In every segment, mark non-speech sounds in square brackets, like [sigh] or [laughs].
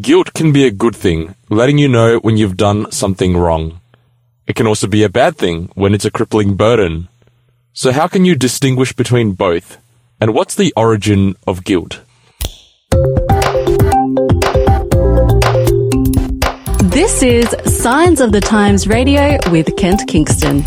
Guilt can be a good thing, letting you know when you've done something wrong. It can also be a bad thing when it's a crippling burden. So how can you distinguish between both? And what's the origin of guilt? This is Signs of the Times Radio with Kent Kingston.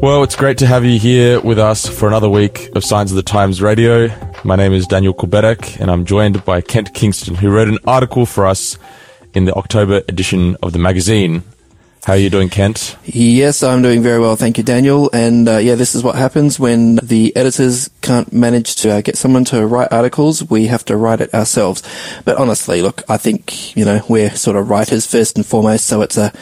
Well, it's great to have you here with us for another week of Signs of the Times Radio. My name is Daniel Kulbetek, and I'm joined by Kent Kingston, who wrote an article for us in the October edition of the magazine. How are you doing, Kent? Yes, I'm doing very well, thank you, Daniel. And uh, yeah, this is what happens when the editors can't manage to uh, get someone to write articles. We have to write it ourselves. But honestly, look, I think you know we're sort of writers first and foremost, so it's a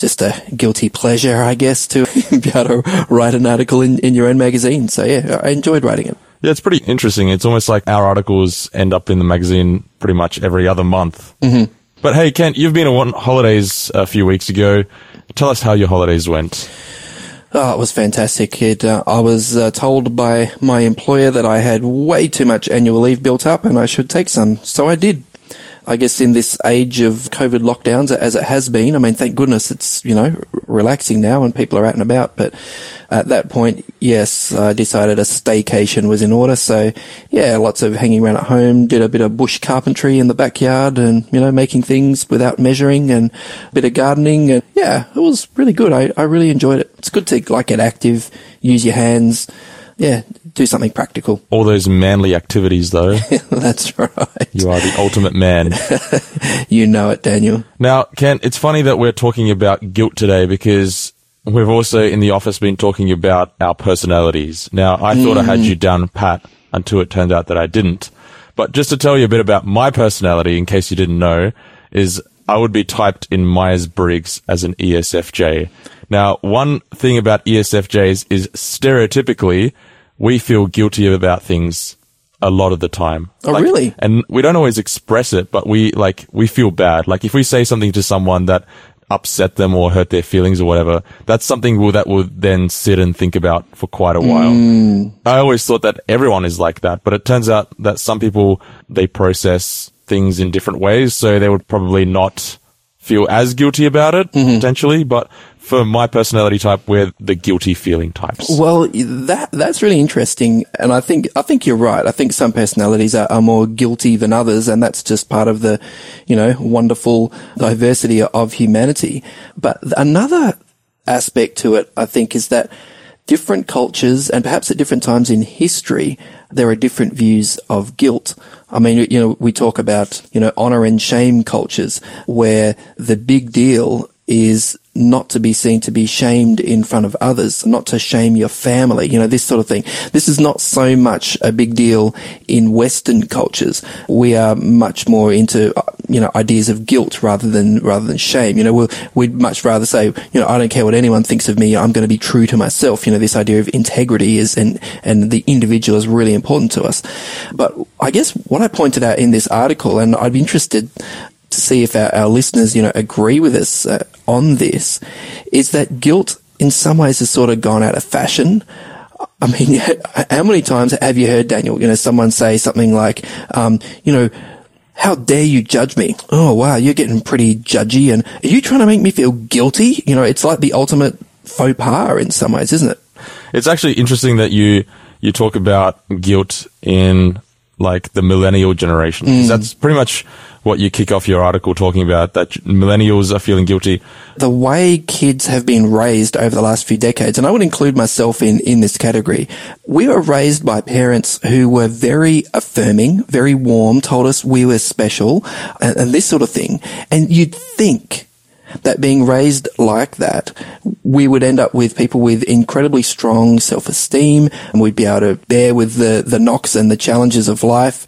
just a guilty pleasure, I guess, to [laughs] be able to write an article in, in your own magazine. So yeah, I enjoyed writing it. Yeah, it's pretty interesting. It's almost like our articles end up in the magazine pretty much every other month. Mm-hmm. But hey, Kent, you've been on holidays a few weeks ago. Tell us how your holidays went. Oh, it was fantastic. It, uh, I was uh, told by my employer that I had way too much annual leave built up and I should take some. So I did. I guess in this age of COVID lockdowns, as it has been, I mean, thank goodness it's, you know, relaxing now and people are out and about. But at that point, yes, I decided a staycation was in order. So yeah, lots of hanging around at home, did a bit of bush carpentry in the backyard and, you know, making things without measuring and a bit of gardening. And yeah, it was really good. I, I really enjoyed it. It's good to like get active, use your hands. Yeah, do something practical. All those manly activities, though. [laughs] That's right. You are the ultimate man. [laughs] you know it, Daniel. Now, Ken, it's funny that we're talking about guilt today because we've also in the office been talking about our personalities. Now, I thought I had mm. you down pat until it turned out that I didn't. But just to tell you a bit about my personality, in case you didn't know, is I would be typed in Myers Briggs as an ESFJ. Now, one thing about ESFJs is stereotypically, we feel guilty about things a lot of the time. Oh, really? And we don't always express it, but we like, we feel bad. Like if we say something to someone that upset them or hurt their feelings or whatever, that's something we'll, that we'll then sit and think about for quite a while. Mm. I always thought that everyone is like that, but it turns out that some people, they process things in different ways, so they would probably not feel as guilty about it, mm-hmm. potentially, but for my personality type, we're the guilty feeling types. Well, that that's really interesting, and I think I think you're right. I think some personalities are, are more guilty than others, and that's just part of the, you know, wonderful diversity of humanity. But another aspect to it, I think, is that different cultures and perhaps at different times in history, there are different views of guilt. I mean, you know, we talk about, you know, honor and shame cultures where the big deal is not to be seen to be shamed in front of others, not to shame your family, you know, this sort of thing. This is not so much a big deal in Western cultures. We are much more into, uh, you know, ideas of guilt rather than, rather than shame. You know, we'll, we'd much rather say, you know, I don't care what anyone thinks of me. I'm going to be true to myself. You know, this idea of integrity is, and, and the individual is really important to us. But I guess what I pointed out in this article, and I'd be interested to see if our, our listeners, you know, agree with us uh, on this, is that guilt in some ways has sort of gone out of fashion. I mean, [laughs] how many times have you heard Daniel, you know, someone say something like, um, you know, how dare you judge me? Oh wow, you're getting pretty judgy, and are you trying to make me feel guilty? You know, it's like the ultimate faux pas in some ways, isn't it? It's actually interesting that you you talk about guilt in like the millennial generation. 'Cause That's pretty much what you kick off your article talking about that millennials are feeling guilty. the way kids have been raised over the last few decades, and I would include myself in, in this category, we were raised by parents who were very affirming, very warm, told us we were special, and, and this sort of thing. And you'd think that being raised like that, we would end up with people with incredibly strong self-esteem, and we'd be able to bear with the, the knocks and the challenges of life.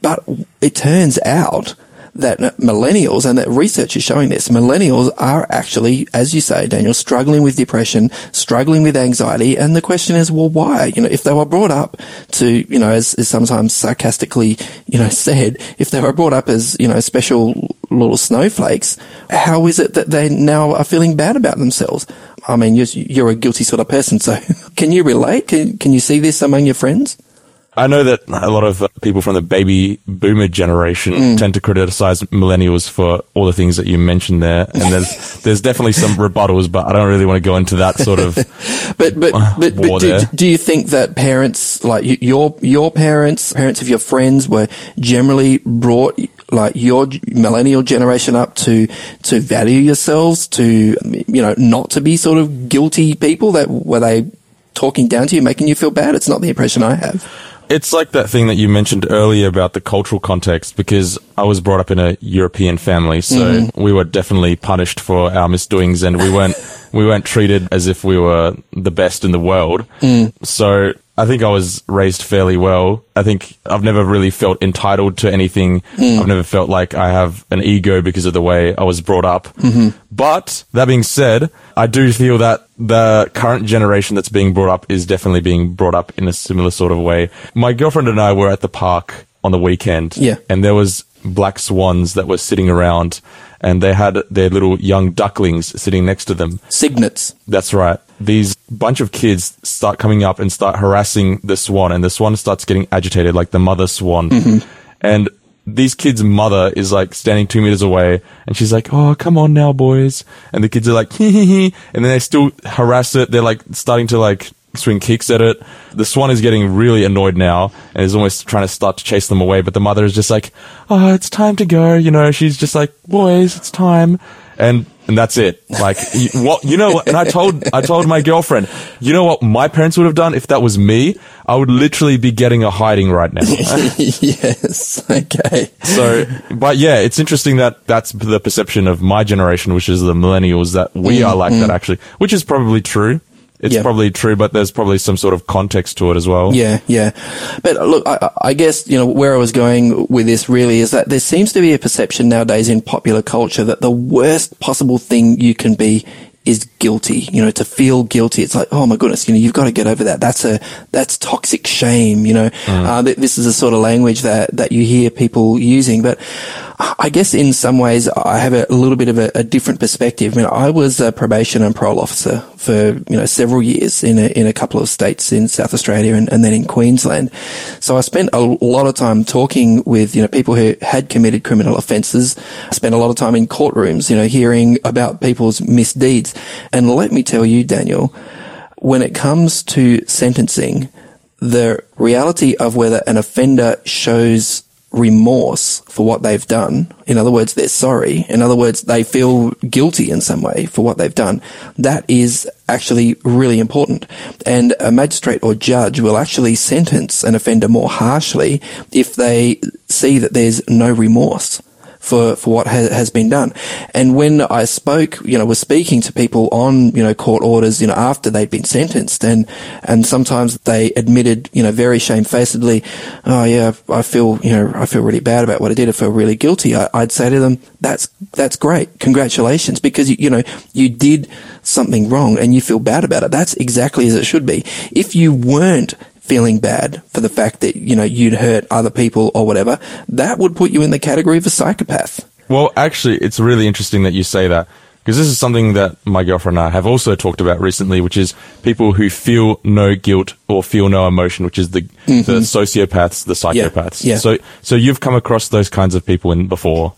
But it turns out that millennials, and that research is showing this, millennials are actually, as you say, Daniel, struggling with depression, struggling with anxiety. And the question is, well, why? You know, if they were brought up to, you know, as is sometimes sarcastically, you know, [laughs] said, if they were brought up as, you know, special little snowflakes, how is it that they now are feeling bad about themselves? I mean, you're, you're a guilty sort of person, so [laughs] can you relate? Can, can you see this among your friends? I know that a lot of people from the baby boomer generation mm. tend to criticize millennials for all the things that you mentioned there, and there's [laughs] there's definitely some rebuttals, but I don't really want to go into that sort of. [laughs] but but [laughs] but, but do, do, you think that parents like your your parents, parents of your friends, were generally brought like your millennial generation up to to value yourselves, to you know not to be sort of guilty people that were they talking down to you, making you feel bad? It's not the impression I have. It's like that thing that you mentioned earlier about the cultural context because I was brought up in a European family, so mm. we were definitely punished for our misdoings and we weren't we weren't treated as if we were the best in the world. Mm. So I think I was raised fairly well. I think I've never really felt entitled to anything. Mm. I've never felt like I have an ego because of the way I was brought up. Mm-hmm. But that being said, I do feel that the current generation that's being brought up is definitely being brought up in a similar sort of way. My girlfriend and I were at the park on the weekend. Yeah. And there was black swans that were sitting around and they had their little young ducklings sitting next to them. Cygnets. That's right. These bunch of kids start coming up and start harassing the swan, and the swan starts getting agitated, like the mother swan. Mm-hmm. And these kids' mother is like standing two meters away, and she's like, "Oh, come on now, boys!" And the kids are like, "Hee hee hee," and then they still harass it. They're like starting to like swing kicks at it. The swan is getting really annoyed now and is almost trying to start to chase them away. But the mother is just like, "Oh, it's time to go." You know, she's just like, "Boys, it's time." And and that's it. Like [laughs] what you know. And I told I told my girlfriend, you know what my parents would have done if that was me. I would literally be getting a hiding right now. [laughs] yes. Okay. So, but yeah, it's interesting that that's the perception of my generation, which is the millennials, that we mm, are like mm. that actually, which is probably true it's yeah. probably true, but there's probably some sort of context to it as well. Yeah, yeah. But look, I, I, guess, you know, where I was going with this really is that there seems to be a perception nowadays in popular culture that the worst possible thing you can be is guilty, you know, to feel guilty. It's like, oh my goodness, you know, you've got to get over that. That's a, that's toxic shame, you know. Mm. Uh, this is a sort of language that, that you hear people using, but I guess in some ways I have a little bit of a, a, different perspective. I mean, I was a probation and parole officer for, you know, several years in a, in a couple of states in South Australia and, and then in Queensland. So I spent a lot of time talking with, you know, people who had committed criminal offences. I spent a lot of time in courtrooms, you know, hearing about people's misdeeds. And let me tell you, Daniel, when it comes to sentencing, the reality of whether an offender shows remorse for what they've done. In other words, they're sorry. In other words, they feel guilty in some way for what they've done. That is actually really important. And a magistrate or judge will actually sentence an offender more harshly if they see that there's no remorse for, for what ha- has been done. And when I spoke, you know, was speaking to people on, you know, court orders, you know, after they'd been sentenced and, and sometimes they admitted, you know, very shamefacedly, oh yeah, I feel, you know, I feel really bad about what I did. I feel really guilty. I, I'd say to them, that's, that's great. Congratulations. Because, you know, you did something wrong and you feel bad about it. That's exactly as it should be. If you weren't feeling bad for the fact that, you know, you'd hurt other people or whatever, that would put you in the category of a psychopath. Well, actually, it's really interesting that you say that because this is something that my girlfriend and I have also talked about recently, which is people who feel no guilt or feel no emotion, which is the mm-hmm. the sociopaths, the psychopaths. Yeah, yeah. So so you've come across those kinds of people in before.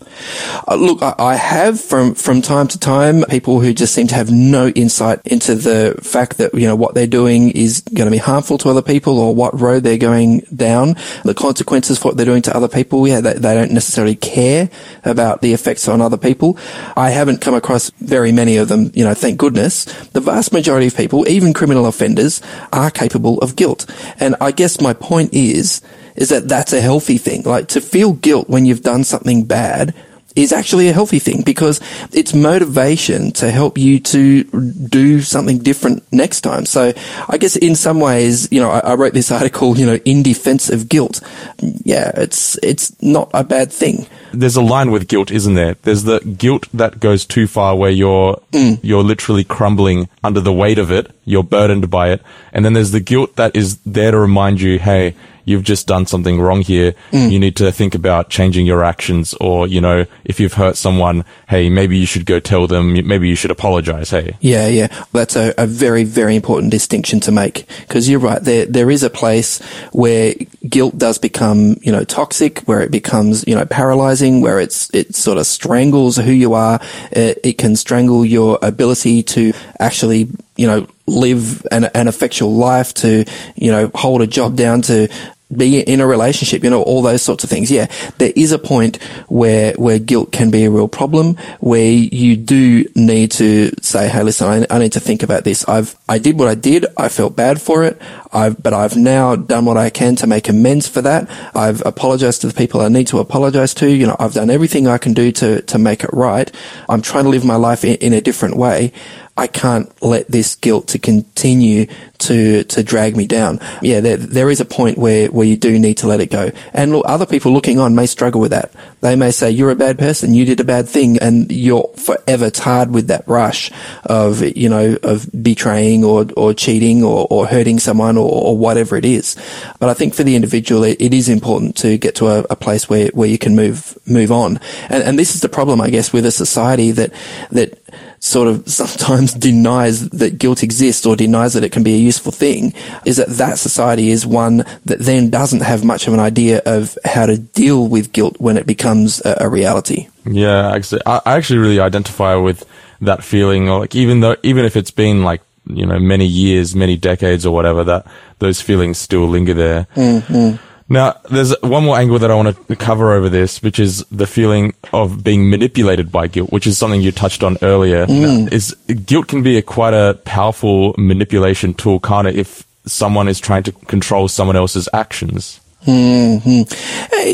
Uh, look, I, I, have from from time to time people who just seem to have no insight into the fact that you know what they're doing is going to be harmful to other people or what road they're going down, the consequences for what they're doing to other people. Yeah, they, they don't necessarily care about the effects on other people. I haven't come across very many of them, you know, thank goodness, the vast majority of people, even criminal offenders, are capable of guilt. And I guess my point is, is that that's a healthy thing. Like to feel guilt when you've done something bad is actually a healthy thing because it's motivation to help you to do something different next time. So I guess in some ways, you know, I, I wrote this [laughs] article, you know, in defense of guilt. Yeah, it's, it's not a bad thing. There's a line with guilt, isn't there? There's the guilt that goes too far where you're, mm. you're literally crumbling under the weight of it. You're burdened by it. And then there's the guilt that is there to remind you, hey, you've just done something wrong here. Mm. You need to think about changing your actions or, you know, if you've hurt someone, hey, maybe you should go tell them, maybe you should apologize. Hey. Yeah, yeah. That's a, a very, very important distinction to make because you're right. There, there is a place where guilt does become, you know, toxic, where it becomes, you know, paralyzing, where it's, it sort of strangles who you are. It, it can strangle your ability to actually, you know, live an, an effectual life, to, you know, hold a job down, to be in a relationship, you know, all those sorts of things. Yeah, there is a point where, where guilt can be a real problem, where you do need to say, hey, listen, I, I, need to think about this. I've, I did what I did. I felt bad for it. I've, but I've now done what I can to make amends for that. I've apologized to the people I need to apologize to. You know, I've done everything I can do to, to make it right. I'm trying to live my life in, in a different way. I can't let this guilt to continue to to drag me down. Yeah, there there is a point where where you do need to let it go. And look, other people looking on may struggle with that. They may say you're a bad person, you did a bad thing, and you're forever tarred with that brush of you know of betraying or or cheating or or hurting someone or, or whatever it is. But I think for the individual, it, it is important to get to a, a, place where where you can move move on. And and this is the problem, I guess, with a society that that sort of sometimes [laughs] denies that guilt exists or denies that it can be a useful thing is that that society is one that then doesn't have much of an idea of how to deal with guilt when it becomes a, a reality. Yeah, actually, I actually really identify with that feeling. Like even though, even if it's been like you know many years, many decades or whatever, that those feelings still linger there. Mm-hmm. Now, there's one more angle that I want to cover over this, which is the feeling of being manipulated by guilt, which is something you touched on earlier. Mm. Now, is guilt can be a quite a powerful manipulation tool, kind of, if someone is trying to control someone else's actions. Hmm.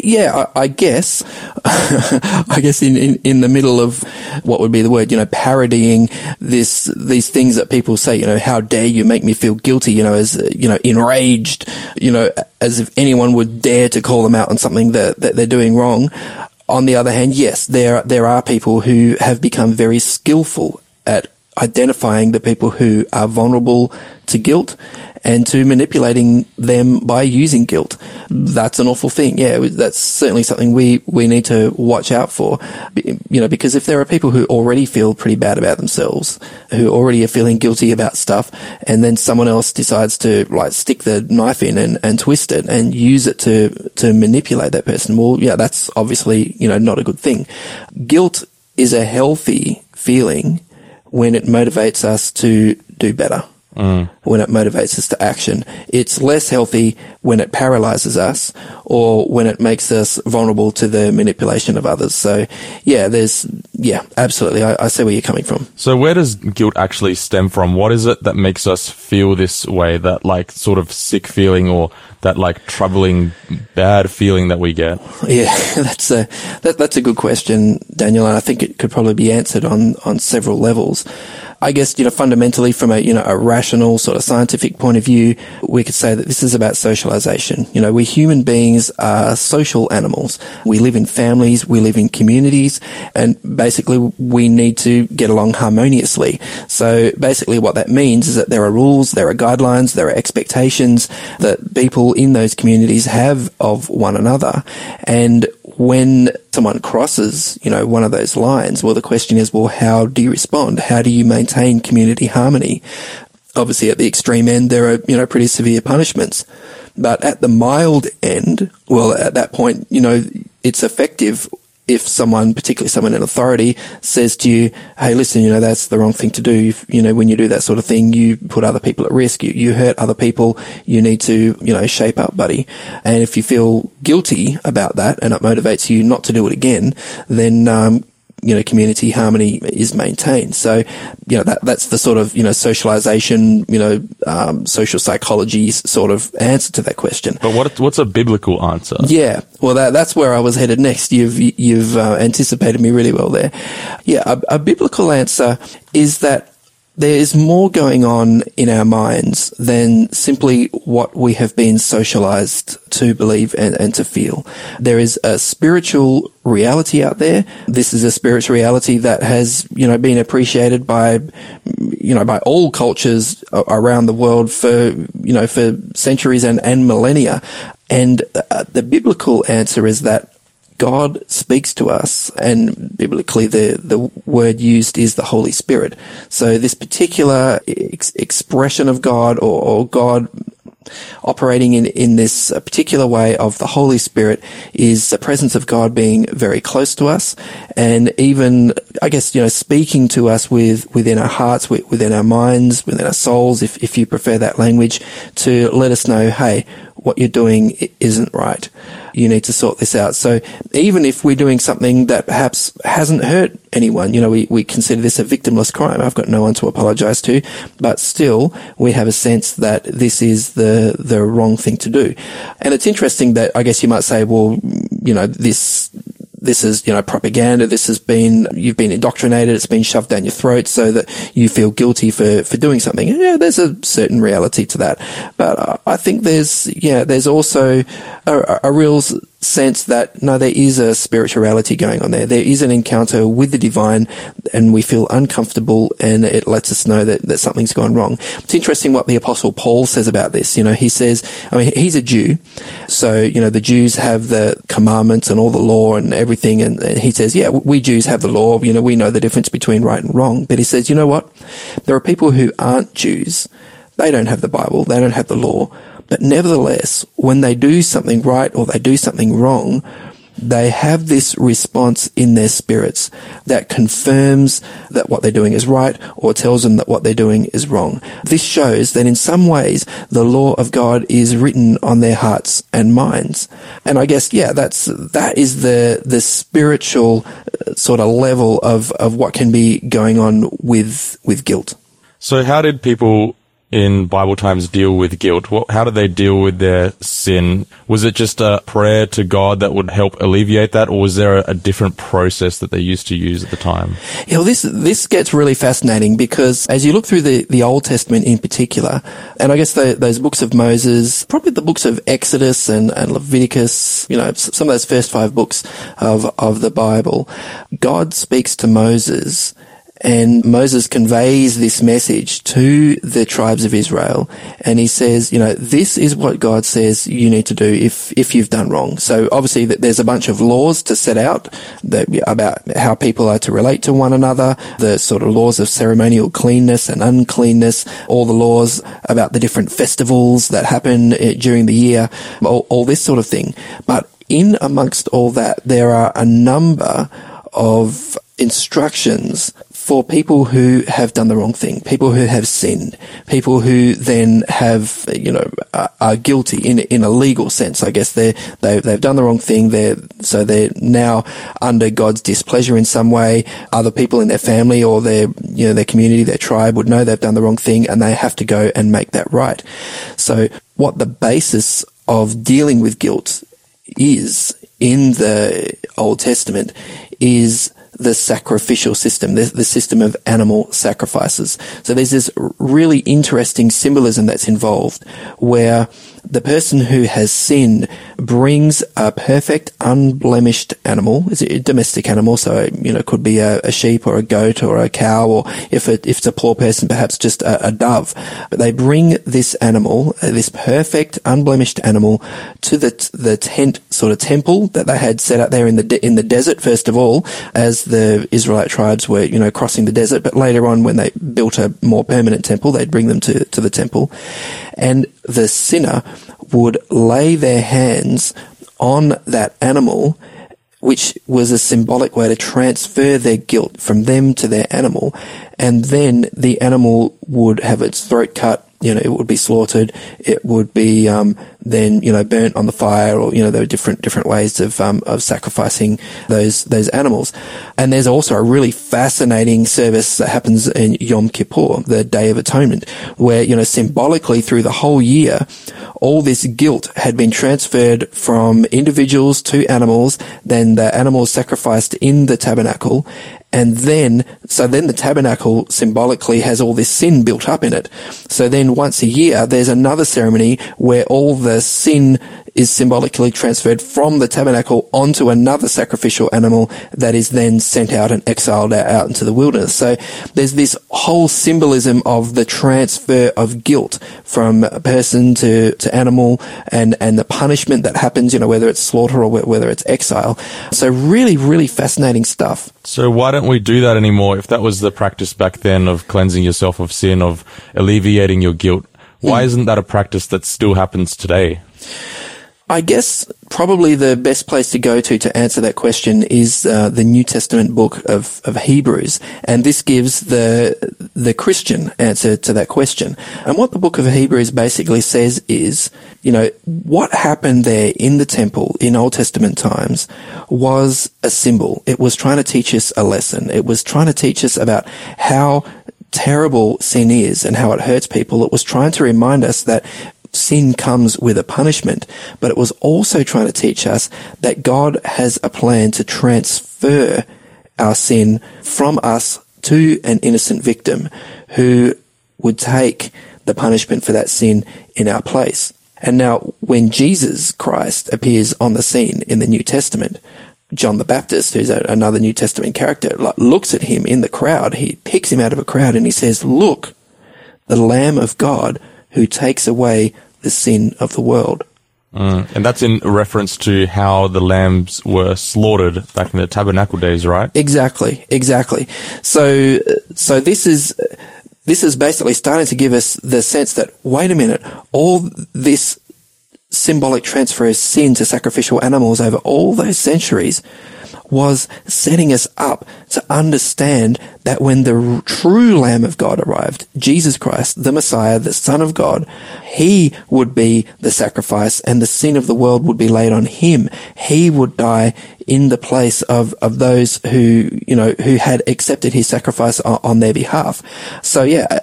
Yeah, I, I guess. [laughs] I guess in, in, in the middle of what would be the word, you know, parodying this these things that people say, you know, how dare you make me feel guilty, you know, as you know, enraged, you know, as if anyone would dare to call them out on something that, that they're doing wrong. On the other hand, yes, there there are people who have become very skillful at identifying the people who are vulnerable to guilt and to manipulating them by using guilt. That's an awful thing. Yeah, that's certainly something we, we need to watch out for. You know, because if there are people who already feel pretty bad about themselves, who already are feeling guilty about stuff, and then someone else decides to like stick the knife in and, and twist it and use it to, to manipulate that person, well, yeah, that's obviously, you know, not a good thing. Guilt is a healthy feeling when it motivates us to do better mm. when it motivates us to action. It's less healthy when it paralyzes us or when it makes us vulnerable to the manipulation of others. So yeah, there's, yeah, absolutely. I, I see where you're coming from. So where does guilt actually stem from? What is it that makes us feel this way? That like sort of sick feeling or that like troubling bad feeling that we get? Yeah, [laughs] that's a, that, that's a good question, Daniel. And I think it could probably be answered on, on several levels. I guess, you know, fundamentally from a, you know, a rational sort of scientific point of view, we could say that this is about socialization. You know, we human beings are social animals. We live in families, we live in communities, and basically we need to get along harmoniously. So basically what that means is that there are rules, there are guidelines, there are expectations that people in those communities have of one another. And when someone crosses, you know, one of those lines, well, the question is, well, how do you respond? How do you maintain community harmony? Obviously, at the extreme end, there are, you know, pretty severe punishments. But at the mild end, well, at that point, you know, it's effective if someone, particularly someone in authority, says to you, "Hey, listen, you know that's the wrong thing to do. If, you know, when you do that sort of thing, you put other people at risk. You, you hurt other people. You need to, you know, shape up, buddy. And if you feel guilty about that and it motivates you not to do it again, then um, you know, community harmony is maintained. So, you know, that, that's the sort of, you know, socialization, you know, um, social psychology sort of answer to that question. But what, what's a biblical answer? Yeah. Well, that, that's where I was headed next. You've, you've uh, anticipated me really well there. Yeah. A, a biblical answer is that there is more going on in our minds than simply what we have been socialized to believe and, and, to feel. There is a spiritual reality out there. This is a spiritual reality that has, you know, been appreciated by, you know, by all cultures around the world for, you know, for centuries and, and millennia. And uh, the biblical answer is that God speaks to us, and biblically the, the word used is the Holy Spirit. So this particular ex- expression of God or, or God operating in, in this particular way of the Holy Spirit is the presence of God being very close to us and even, I guess, you know, speaking to us with, within our hearts, within our minds, within our souls, if, if you prefer that language, to let us know, hey, what you're doing isn't right. You need to sort this out. So even if we're doing something that perhaps hasn't hurt anyone, you know, we, we consider this a victimless crime. I've got no one to apologize to, but still we have a sense that this is the, the wrong thing to do. And it's interesting that I guess you might say, well, you know, this this is, you know, propaganda. This has been, you've been indoctrinated. It's been shoved down your throat so that you feel guilty for, for doing something. Yeah, there's a certain reality to that. But I think there's, yeah, there's also a, a real sense that no, there is a spirituality going on there. There is an encounter with the divine and we feel uncomfortable and it lets us know that, that something's gone wrong. It's interesting what the apostle Paul says about this. You know, he says, I mean, he's a Jew. So, you know, the Jews have the commandments and all the law and everything. And, and he says, yeah, we Jews have the law. You know, we know the difference between right and wrong. But he says, you know what? There are people who aren't Jews. They don't have the Bible. They don't have the law but nevertheless, when they do something right or they do something wrong, they have this response in their spirits that confirms that what they're doing is right or tells them that what they're doing is wrong. This shows that in some ways the law of God is written on their hearts and minds. And I guess, yeah, that's, that is the, the spiritual uh, sort of level of, of what can be going on with, with guilt. So how did people in Bible times deal with guilt? What, how did they deal with their sin? Was it just a prayer to God that would help alleviate that, or was there a, a different process that they used to use at the time? Yeah, well, this this gets really fascinating because as you look through the, the Old Testament in particular, and I guess the, those books of Moses, probably the books of Exodus and, and Leviticus, you know, some of those first five books of of the Bible, God speaks to Moses and Moses conveys this message to the tribes of Israel. And he says, you know, this is what God says you need to do if, if you've done wrong. So obviously there's a bunch of laws to set out that, about how people are to relate to one another, the sort of laws of ceremonial cleanness and uncleanness, all the laws about the different festivals that happen eh, during the year, all, all this sort of thing. But in amongst all that, there are a number of instructions for people who have done the wrong thing, people who have sinned, people who then have, you know, are, guilty in in a legal sense. I guess they they they've done the wrong thing. They're so they're now under God's displeasure in some way. Other people in their family or their you know their community, their tribe would know they've done the wrong thing, and they have to go and make that right. So what the basis of dealing with guilt is in the Old Testament is the sacrificial system, the, the system of animal sacrifices. So there's this really interesting symbolism that's involved where the person who has sinned brings a perfect, unblemished animal. It's a domestic animal, so you know, it could be a, a sheep or a goat or a cow, or if it, if it's a poor person, perhaps just a, a dove. But they bring this animal, uh, this perfect, unblemished animal, to the the tent sort of temple that they had set up there in the de- in the desert. First of all, as the Israelite tribes were you know crossing the desert, but later on when they built a more permanent temple, they'd bring them to to the temple, and the sinner would lay their hands on that animal, which was a symbolic way to transfer their guilt from them to their animal. And then the animal would have its throat cut, you know, it would be slaughtered. It would be, um, then, you know, burnt on the fire or, you know, there are different, different ways of, um, of sacrificing those, those animals. And there's also a really fascinating service that happens in Yom Kippur, the Day of Atonement, where, you know, symbolically through the whole year, all this guilt had been transferred from individuals to animals, then the animals sacrificed in the tabernacle, and then, so then the tabernacle symbolically has all this sin built up in it. So then once a year, there's another ceremony where all the sin is symbolically transferred from the tabernacle onto another sacrificial animal that is then sent out and exiled out into the wilderness. So there's this whole symbolism of the transfer of guilt from person to, to animal and, and the punishment that happens, you know, whether it's slaughter or whether it's exile. So really, really fascinating stuff. So why don't we do that anymore? If that was the practice back then of cleansing yourself of sin, of alleviating your guilt, why mm. isn't that a practice that still happens today? I guess probably the best place to go to to answer that question is uh, the New Testament book of, of Hebrews, and this gives the the Christian answer to that question. And what the book of Hebrews basically says is, you know, what happened there in the temple in Old Testament times was a symbol. It was trying to teach us a lesson. It was trying to teach us about how terrible sin is and how it hurts people. It was trying to remind us that sin comes with a punishment, but it was also trying to teach us that God has a plan to transfer our sin from us to an innocent victim who would take the punishment for that sin in our place. And now, when Jesus Christ appears on the scene in the New Testament, John the Baptist, who's a, another New Testament character, like, looks at him in the crowd. He picks him out of a crowd and he says, look, the Lamb of God who takes away the sin of the world. Mm, and that's in reference to how the lambs were slaughtered back in the tabernacle days, right? Exactly, exactly. So, so this is, this is basically starting to give us the sense that, wait a minute, all this symbolic transfer of sin to sacrificial animals over all those centuries was setting us up to understand that when the true Lamb of God arrived, Jesus Christ, the Messiah, the Son of God, he would be the sacrifice and the sin of the world would be laid on him. He would die in the place of, of those who, you know, who had accepted his sacrifice on, on their behalf. So yeah,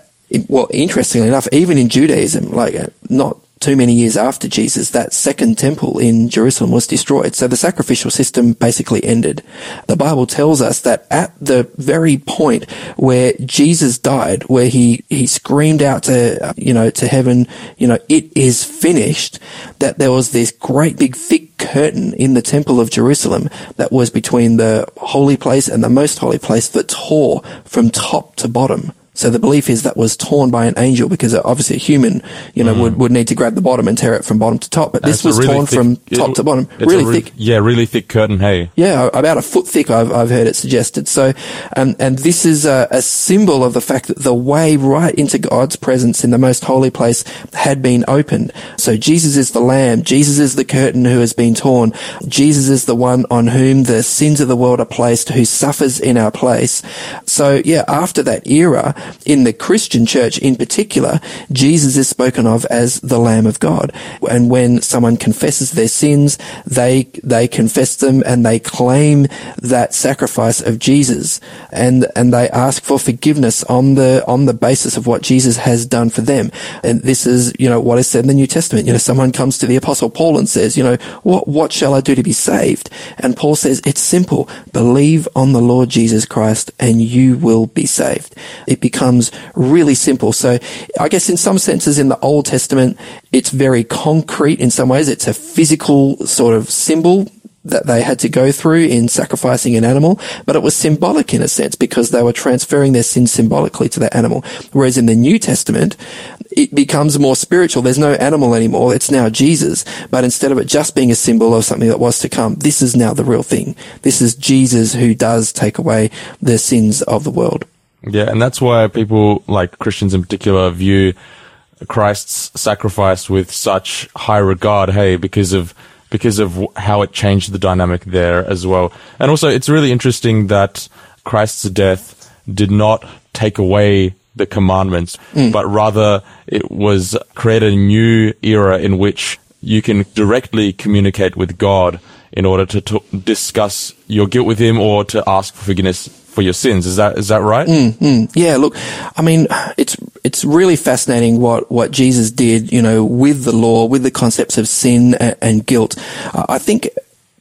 well, interestingly enough, even in Judaism, like uh, not too many years after Jesus, that second temple in Jerusalem was destroyed. So the sacrificial system basically ended. The Bible tells us that at the very point where Jesus died, where he, he screamed out to, you know, to heaven, you know, it is finished, that there was this great big thick curtain in the temple of Jerusalem that was between the holy place and the most holy place that tore from top to bottom. So the belief is that was torn by an angel because obviously a human, you know, mm. would, would need to grab the bottom and tear it from bottom to top. But this was really torn thick, from top it, to bottom. Really re- thick. Yeah, really thick curtain, hey. Yeah, about a foot thick, I've, I've heard it suggested. So, um, and this is a, a symbol of the fact that the way right into God's presence in the most holy place had been opened. So Jesus is the lamb. Jesus is the curtain who has been torn. Jesus is the one on whom the sins of the world are placed, who suffers in our place. So yeah, after that era, in the Christian church in particular, Jesus is spoken of as the Lamb of God. And when someone confesses their sins, they, they confess them and they claim that sacrifice of Jesus and, and they ask for forgiveness on the, on the basis of what Jesus has done for them. And this is, you know, what is said in the New Testament. You know, someone comes to the apostle Paul and says, you know, what, what shall I do to be saved? And Paul says, it's simple. Believe on the Lord Jesus Christ and you will be saved. It becomes really simple. So I guess in some senses in the Old Testament, it's very concrete in some ways. It's a physical sort of symbol that they had to go through in sacrificing an animal, but it was symbolic in a sense because they were transferring their sin symbolically to that animal. Whereas in the New Testament, it becomes more spiritual. There's no animal anymore. It's now Jesus. But instead of it just being a symbol of something that was to come, this is now the real thing. This is Jesus who does take away the sins of the world. Yeah, and that's why people, like Christians in particular, view Christ's sacrifice with such high regard, hey, because of because of how it changed the dynamic there as well. And also, it's really interesting that Christ's death did not take away the commandments, hmm. but rather it was created a new era in which you can directly communicate with God in order to t- discuss your guilt with Him or to ask for forgiveness for your sins. Is that is that right? Yeah, look, I mean, it's it's really fascinating what what Jesus did, you know, with the law, with the concepts of sin and, and guilt. Uh, I think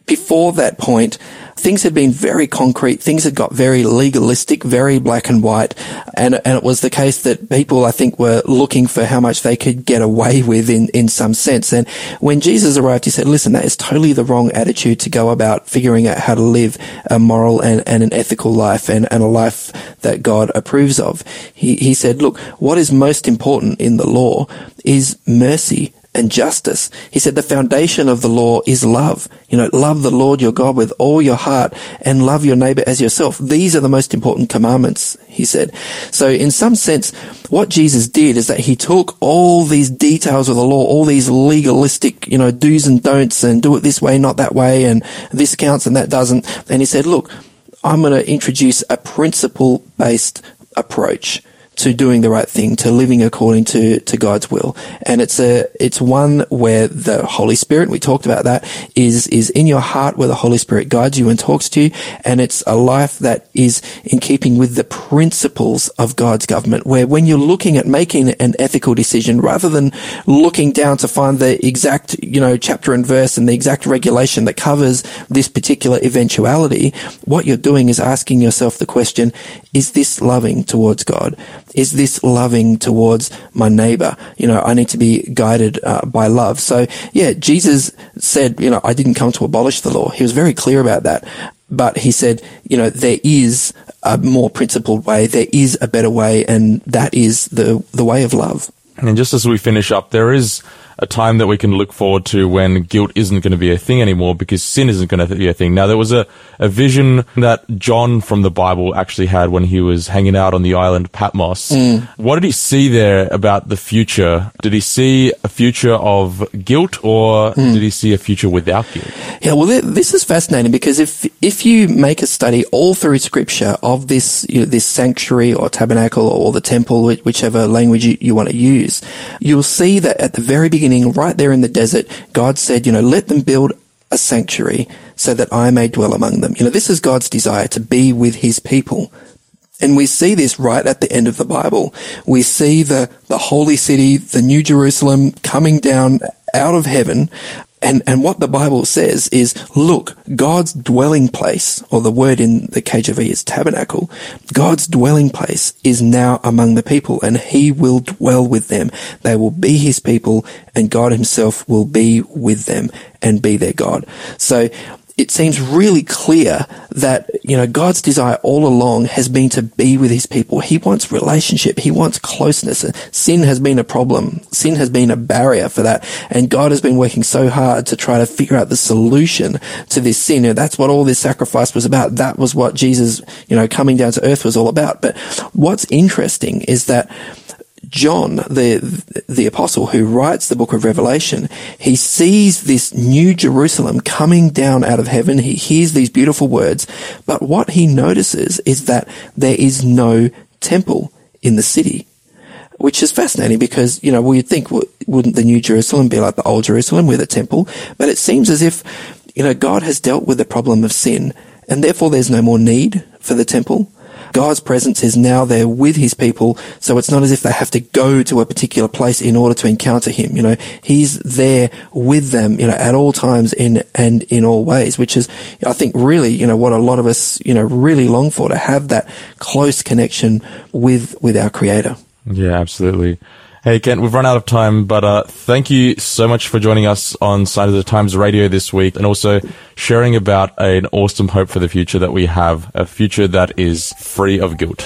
before that point, things had been very concrete. Things had got very legalistic, very black and white, and and it was the case that people, I think, were looking for how much they could get away with in in some sense. And when Jesus arrived, he said, "Listen, that is totally the wrong attitude to go about figuring out how to live a moral and, and an ethical life and, and a life that God approves of." He he said, "Look, what is most important in the law is mercy." And justice. He said the foundation of the law is love. You know, love the Lord your God with all your heart and love your neighbor as yourself. These are the most important commandments, he said. So in some sense, what Jesus did is that he took all these details of the law, all these legalistic, you know, do's and don'ts and do it this way, not that way, and this counts and that doesn't. And he said, look, I'm going to introduce a principle based approach to doing the right thing, to living according to, to God's will. And it's a, it's one where the Holy Spirit, we talked about that, is, is in your heart where the Holy Spirit guides you and talks to you. And it's a life that is in keeping with the principles of God's government, where when you're looking at making an ethical decision, rather than looking down to find the exact, you know, chapter and verse and the exact regulation that covers this particular eventuality, what you're doing is asking yourself the question, is this loving towards God? Is this loving towards my neighbor? You know, I need to be guided uh, by love. So yeah, Jesus said, you know, I didn't come to abolish the law. He was very clear about that. But he said, you know, there is a more principled way. There is a better way. And that is the, the way of love. And just as we finish up, there is a time that we can look forward to when guilt isn't going to be a thing anymore because sin isn't going to be a thing. Now, there was a, a vision that John from the Bible actually had when he was hanging out on the island Patmos. Mm. What did he see there about the future? Did he see a future of guilt or mm. did he see a future without guilt? Yeah, well, th- this is fascinating because if if you make a study all through Scripture of this you know, this sanctuary or tabernacle or the temple, whichever language you, you want to use, you'll see that at the very beginning, right there in the desert, God said, you know, let them build a sanctuary so that I may dwell among them. You know, this is God's desire to be with His people. And we see this right at the end of the Bible. We see the, the holy city, the new Jerusalem coming down out of heaven. And, and what the Bible says is, look, God's dwelling place, or the word in the KJV is tabernacle, God's dwelling place is now among the people and he will dwell with them. They will be his people and God himself will be with them and be their God. So it seems really clear that, you know, God's desire all along has been to be with his people. He wants relationship. He wants closeness. Sin has been a problem. Sin has been a barrier for that. And God has been working so hard to try to figure out the solution to this sin. And that's what all this sacrifice was about. That was what Jesus, you know, coming down to earth was all about. But what's interesting is that John, the the apostle who writes the book of Revelation, he sees this new Jerusalem coming down out of heaven. He hears these beautiful words, but what he notices is that there is no temple in the city, which is fascinating because you know we'd think wouldn't the new Jerusalem be like the old Jerusalem with a temple? But it seems as if you know God has dealt with the problem of sin, and therefore there's no more need for the temple. God's presence is now there with his people, so it's not as if they have to go to a particular place in order to encounter him. You know, he's there with them, you know, at all times in and in all ways, which is, I think, really, you know, what a lot of us, you know, really long for to have that close connection with with our Creator. Yeah, absolutely. Hey, Kent, we've run out of time, but uh, thank you so much for joining us on Signs of the Times Radio this week and also sharing about an awesome hope for the future that we have, a future that is free of guilt.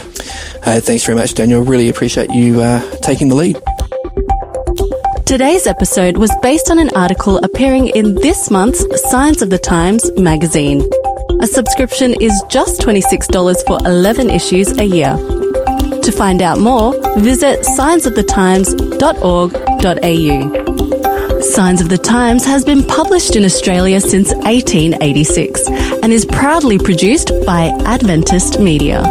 Uh, thanks very much, Daniel. Really appreciate you uh, taking the lead. Today's episode was based on an article appearing in this month's Signs of the Times magazine. A subscription is just $26 for 11 issues a year. To find out more, visit signsofthetimes.org.au. Signs of the Times has been published in Australia since 1886 and is proudly produced by Adventist Media.